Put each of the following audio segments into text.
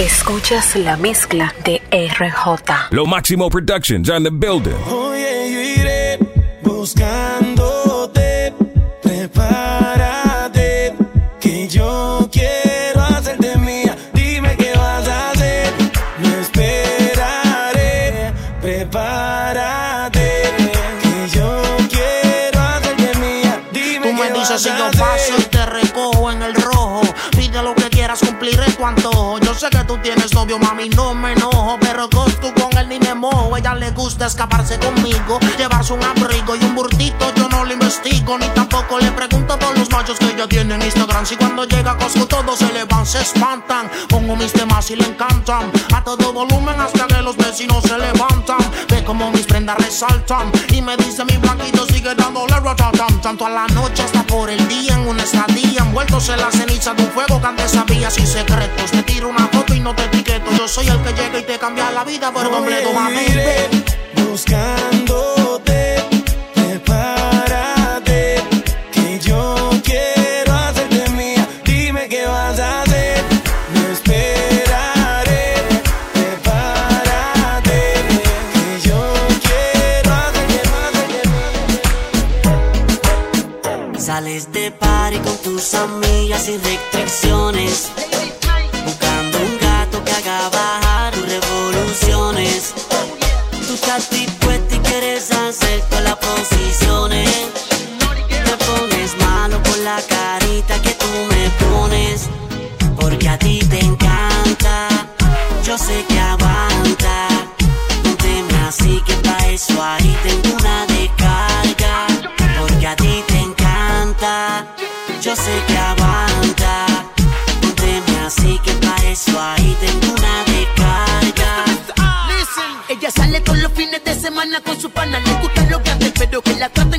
Escuchas la mezcla de RJ. Lo Máximo Productions on the building. Oye, yo iré buscándote. Prepárate, que yo quiero hacerte mía. Dime qué vas a hacer. No esperaré. Prepárate, que yo quiero hacerte mía. Dime Tú me qué dices vas si a yo hacer. paso y te recojo en el rojo. Pide lo que quieras, cumpliré tu antojo. Sé que tú tienes novio, mami, no me enojo. Pero tú con él ni me mojo. Ella le gusta escaparse conmigo, llevarse un abrigo y un burtito. Yo no le investigo, ni tampoco le pregunto por los machos que ella tiene en Instagram. Si cuando llega Costco todos se le van, se espantan. Pongo mis temas y le encantan. A todo volumen hasta que los vecinos se levantan. Ve como mis prendas resaltan. Y me dice mi blanquito sigue dándole ratatam. Tanto a la noche hasta por el día en una estadía. Envueltos en la ceniza de un fuego que antes sabía sin secretos. Te tiro una no te etiqueto. Yo soy el que llega y te cambia la vida por completo, mami. Buscándote, prepárate, que yo quiero hacerte mía. Dime qué vas a hacer, no esperaré. Prepárate, que yo quiero hacerte mía. Sales de party con tus amigas sin restricciones. Tú estás semana con su pana. Le gusta lo grande, pero que la traten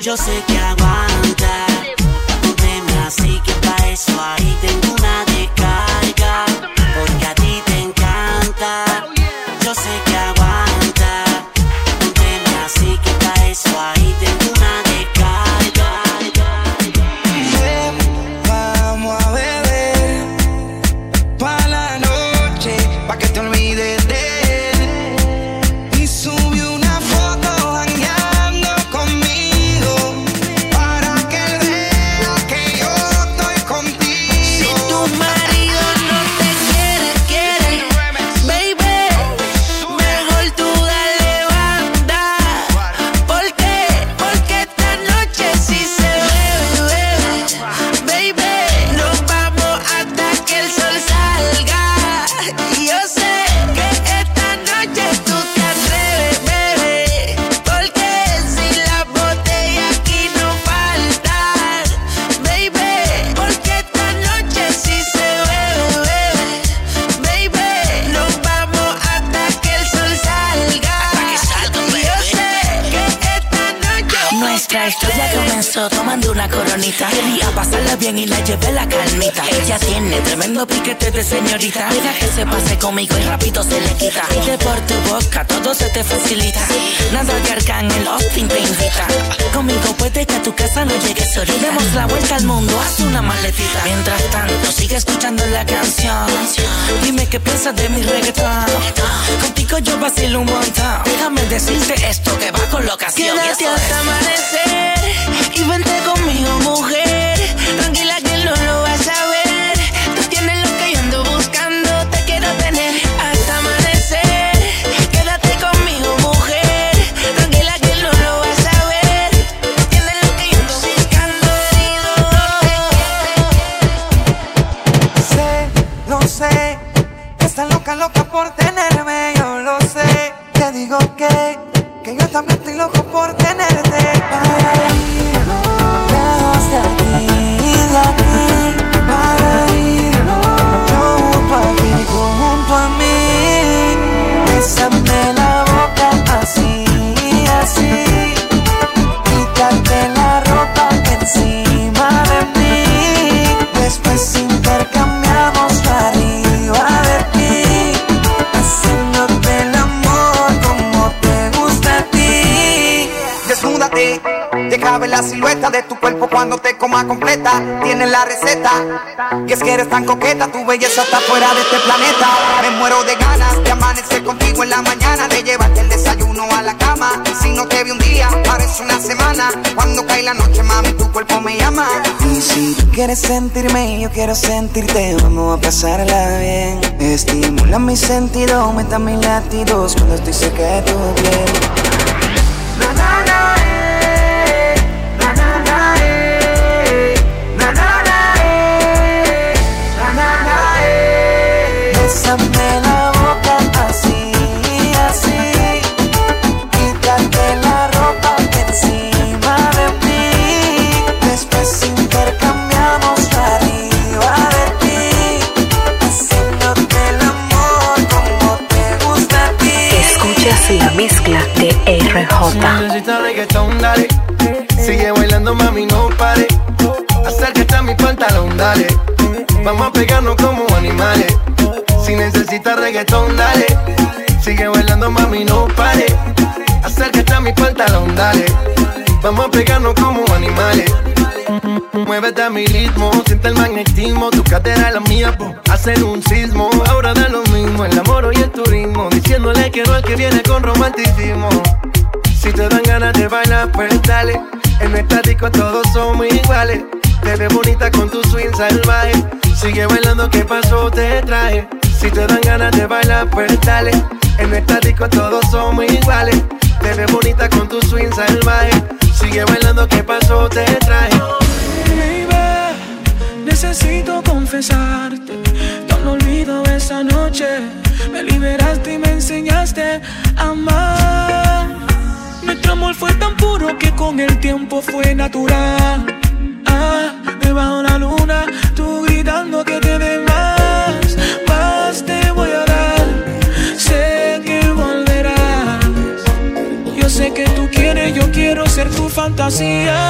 Yo sé que aguanta. Teme así que pa' eso tremendo piquete de señorita. Deja que se pase conmigo y rápido se le quita. Pide por tu boca, todo se te facilita. Nada de arcángel, Austin te invita. Conmigo puede que a tu casa no llegues solita. Y demos la vuelta al mundo, haz una maletita. Mientras tanto, sigue escuchando la canción. Dime qué piensas de mi reggaetón. Contigo yo vacilo un montón. Déjame decirte esto que va con locación. Quédate hasta amanecer y vente conmigo, mujer. Tranquila loca, por la silueta de tu cuerpo cuando te coma completa. Tienes la receta. Y es que eres tan coqueta, tu belleza está fuera de este planeta. Me muero de ganas de amanecer contigo en la mañana, de llevarte el desayuno a la cama. Si no te vi un día, parece una semana. Cuando cae la noche, mami, tu cuerpo me llama. Y si tú quieres sentirme yo quiero sentirte, vamos a pasarla bien. Estimula mi sentido, aumenta mis latidos cuando estoy cerca de tu piel. Na, na, na, dale. Vamos a pegarnos como animales. Si necesitas reggaetón, dale. Sigue bailando, mami, no pare. Acércate a mi pantalón, dale. Vamos a pegarnos como animales. Muévete a mi ritmo, siente el magnetismo, tu cadera es la mía, po, hacen un sismo. Ahora da lo mismo, el amor y el turismo, diciéndole que no al que viene con romanticismo. Si te dan ganas de bailar, pues dale. En esta disco todos somos iguales. Te ves bonita con tu swing salvaje. Sigue bailando, ¿qué pasó? Te traje. Si te dan ganas de bailar, pues dale. En esta disco todos somos iguales. Te ves bonita con tu swing salvaje. Sigue bailando, ¿qué pasó? Te traje. Baby, necesito confesarte. No olvido esa noche. Me liberaste y me enseñaste a amar. Nuestro amor fue tan puro que con el tiempo fue natural. Tu fantasía.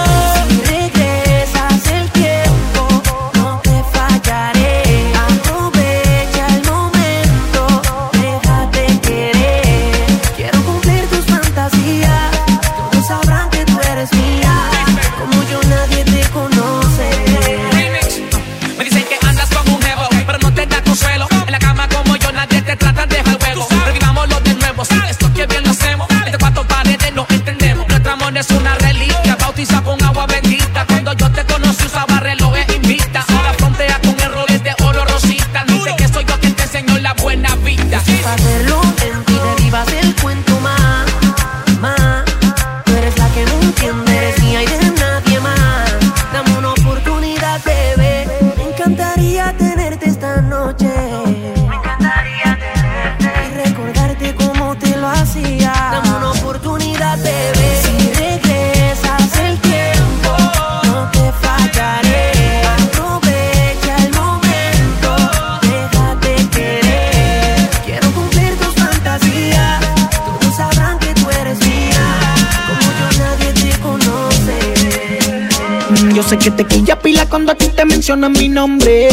Sé que te quilla pila cuando a ti te mencionan mi nombre.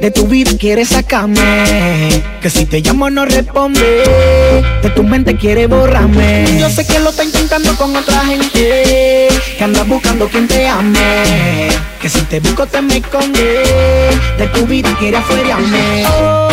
De tu vida quieres sacarme. Que si te llamo no responde. De tu mente quiere borrarme. Yo sé que lo está intentando con otra gente. Que anda buscando quien te ame. Que si te busco te me esconde. De tu vida quiere afuerearme. Oh,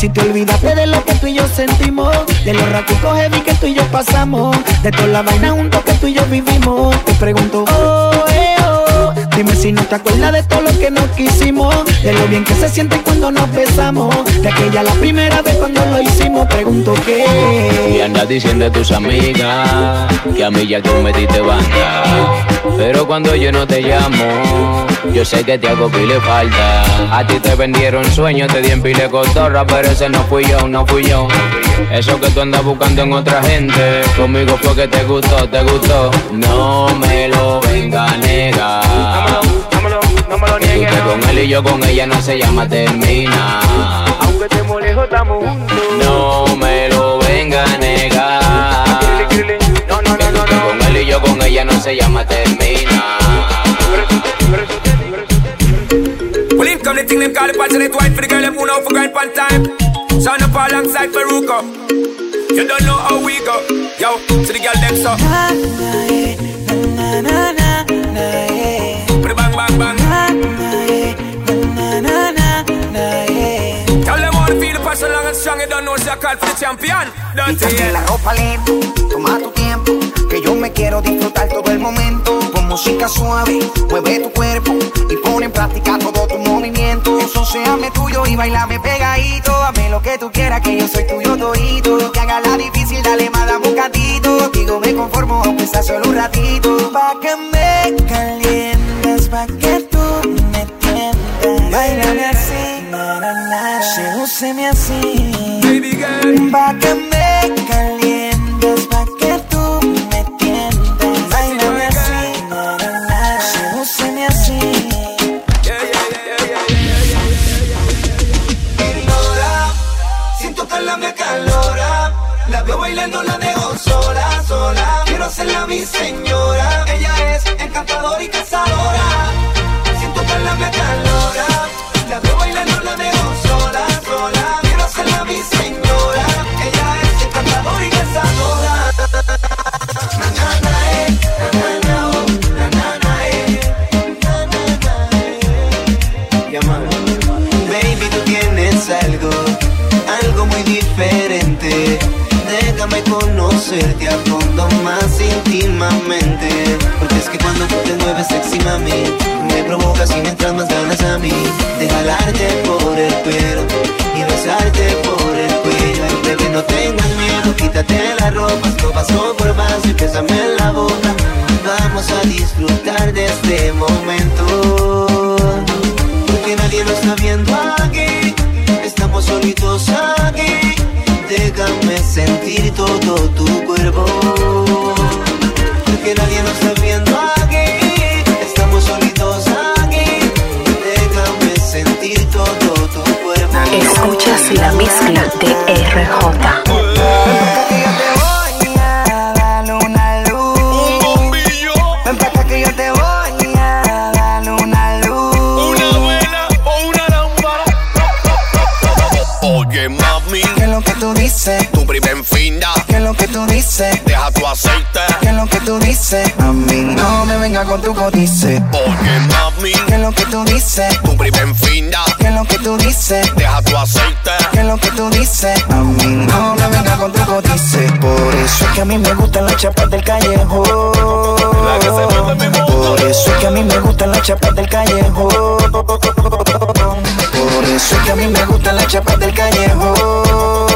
si te olvidaste de lo que tú y yo sentimos. De los raticos heavy que tú y yo pasamos. De toda la vaina juntos que tú y yo vivimos. Te pregunto, oh, eh, oh. Dime si no te acuerdas de todo lo que nos quisimos. De lo bien que se siente cuando nos besamos. De aquella la primera vez cuando lo hicimos. Pregunto Y qué. andas diciendo a tus amigas que a mí ya tú me diste banda. Pero cuando yo no te llamo, yo sé que te hago pile falta. A ti te vendieron sueños, te di en pile cotorra, pero ese no fui yo, no fui yo. Eso que tú andas buscando en otra gente, conmigo fue que te gustó, te gustó. No me lo venga a negar. Que tú con él y yo con ella no se llama termina. Aunque estemos lejos, estamos juntos. No me lo venga a negar. No, no, con él y yo con ella no se llama termina. Well, in come the thing them call the passionate white for the girl them who know for grind pan time. Sound up alongside Faruko. You don't know how we go. Yo, to the girl them so. Na, na, eh, na, na, na, na, na, na, yeah. Bang bang bang. Na, na, yeah. Na, na, na, na, yeah. Tell them all to feel the passion long and strong. You don't know it's a call for the champion. Don't la ropa lento, toma tu tiempo, que yo me quiero disfrutar todo el momento. Música suave, mueve tu cuerpo y pone en práctica todo tu movimiento. Entonces tuyo y bailame pegadito. Hazme lo que tú quieras, que yo soy tuyo todito. Que haga la difícil, dale más, dame un gatito. Digo, me conformo, aunque sea solo un ratito. Pa' que me calientes, pa' que tú me tiendas. Bailame así, na, na, na, sedúceme así. Baby girl. Pa' que me mi señora. Ella es encantadora y cazadora. Siento que la me acalora. La veo bailando, la dejo sola, sola. Quiero hacerla mi señora. Ella es encantadora y cazadora. Baby, tú tienes algo, algo muy diferente. Déjame conocerte Porque es que cuando tú te mueves sexy, mami, me provocas y me entras más ganas a mí. De jalarte por el pelo y besarte por el cuello. Ay, bebé, no tengas miedo, quítate la ropa, esto paso por y bésame en la boca. Vamos a disfrutar de este momento porque nadie nos está viendo aquí. Estamos solitos aquí. Déjame sentir todo tu o una lámpara. Oye, mami, ¿Qué es lo que tú dices? tu prima en finda. ¿Qué es lo que tú dices? Deja tu aceite. ¿Qué es lo que tú dices? A mí no me venga con tu codice. Oye, mami, ¿Qué es lo que tú dices? tu prima en finda. ¿Qué es lo que tú dices? Deja tu aceite. ¿Qué es lo que tú dices? A mí no me venga con tu codice. Por eso es que a mí me gustan las chapas del callejón. Por eso es que a mí me gustan las chapas del callejón. Por eso es que a mí me gustan las chapas del callejón. Por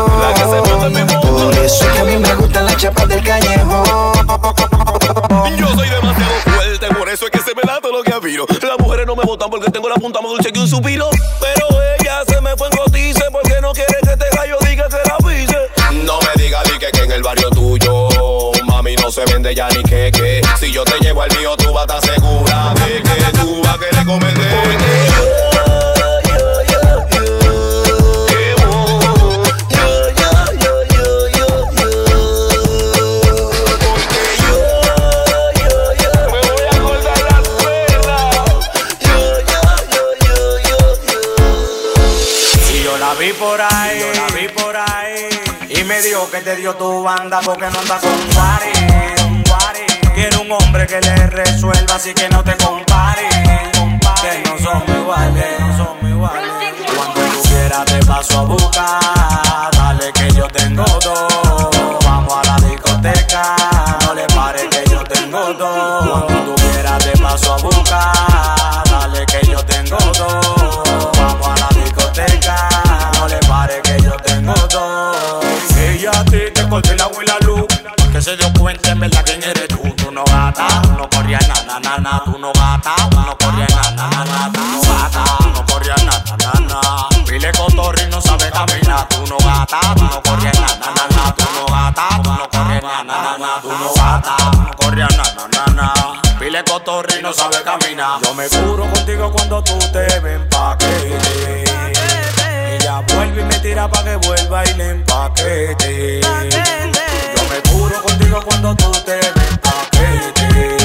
eso es que a mí me gustan las chapas del callejón. Yo soy demasiado fuerte, por eso es que se me da todo lo que aspiro. Las mujeres no me votan porque tengo la punta más dulce que un suspiro. Pero ella se me fue en cotice porque no quiere que este gallo diga que la pise. No me diga di que, que en el barrio tuyo, mami, no se vende ya ni que que. Si yo te llevo al mío, tú vas a estar segura de que tú vas a querer comer dio tu banda porque no anda con party. Contigo cuando tú te ven paquete. Ella vuelve y me tira pa' que vuelva y le empaquete. Yo me curo contigo cuando tú te ven paquete.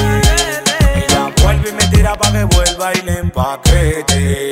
Ella vuelve y me tira pa' que vuelva y le empaquete.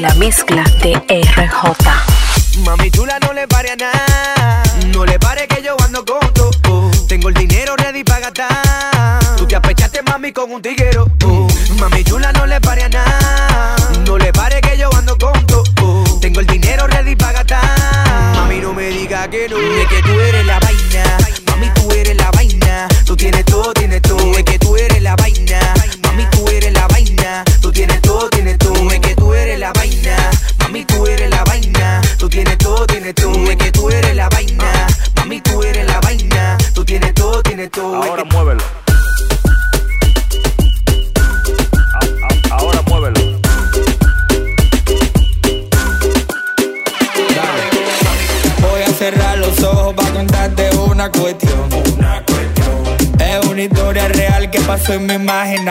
La mezcla de RJ. Mami chula no le pare a nada. No le pare que yo ando con todo. Tengo el dinero ready para gastar. Tú te apechaste mami con un tiguero. Mami chula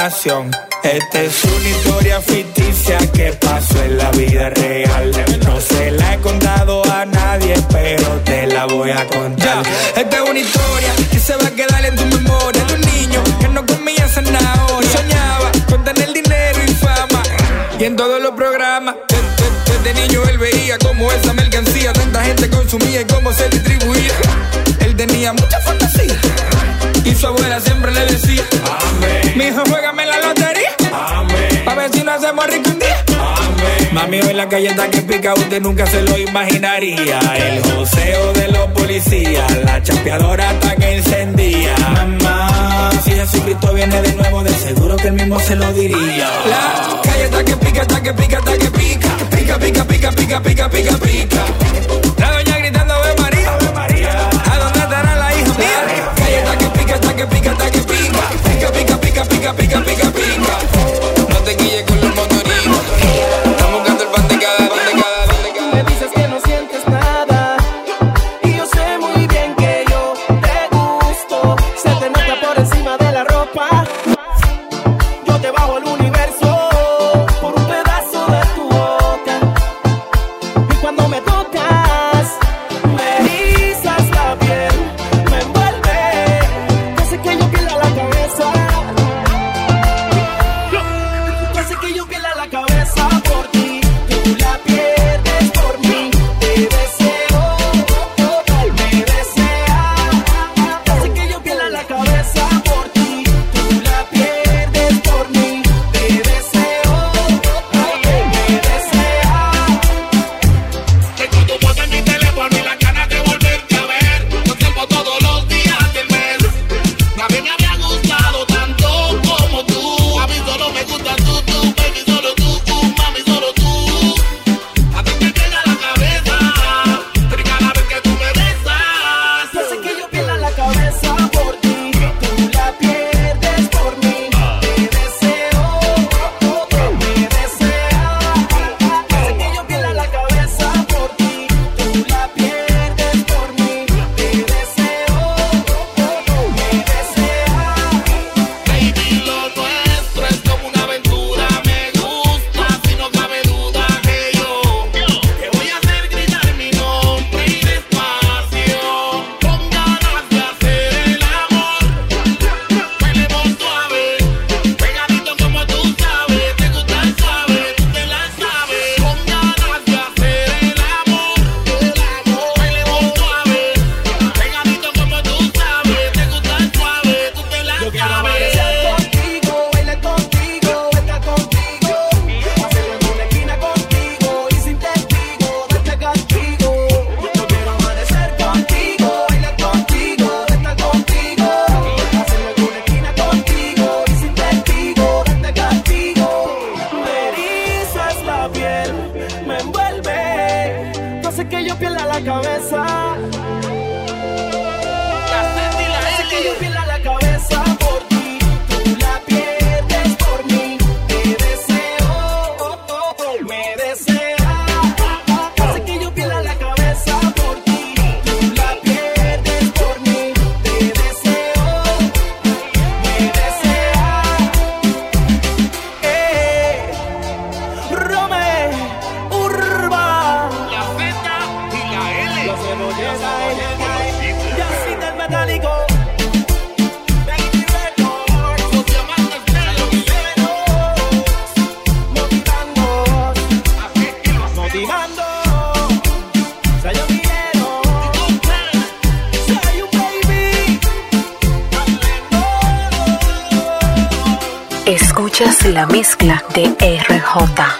imaginación. Esta es una historia ficticia que pasó en la vida real. No se la he contado a nadie, pero te la voy a contar. Esta es una historia que se va a quedar en tu memoria de un niño que no comía zanahoria. Soñaba con tener dinero y fama. Y en todos los programas, de- de- desde niño él veía cómo esa mercancía tanta gente consumía y cómo se distribuía. Él tenía mucha fantasía. Y su abuela siempre le decía: Mi hijo, juégame la lotería. Pa' ver si no hacemos rico un día. Mami, hoy la calle está que pica, usted nunca se lo imaginaría. El joseo de los policías, la chapeadora hasta que encendía. Mamá, si Jesucristo viene de nuevo, de seguro que él mismo se lo diría. La calle está que pica, está que pica, está que pica. Pica, pica, pica, pica, pica, pica, pica.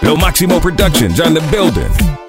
Lo Máximo Productions on the building.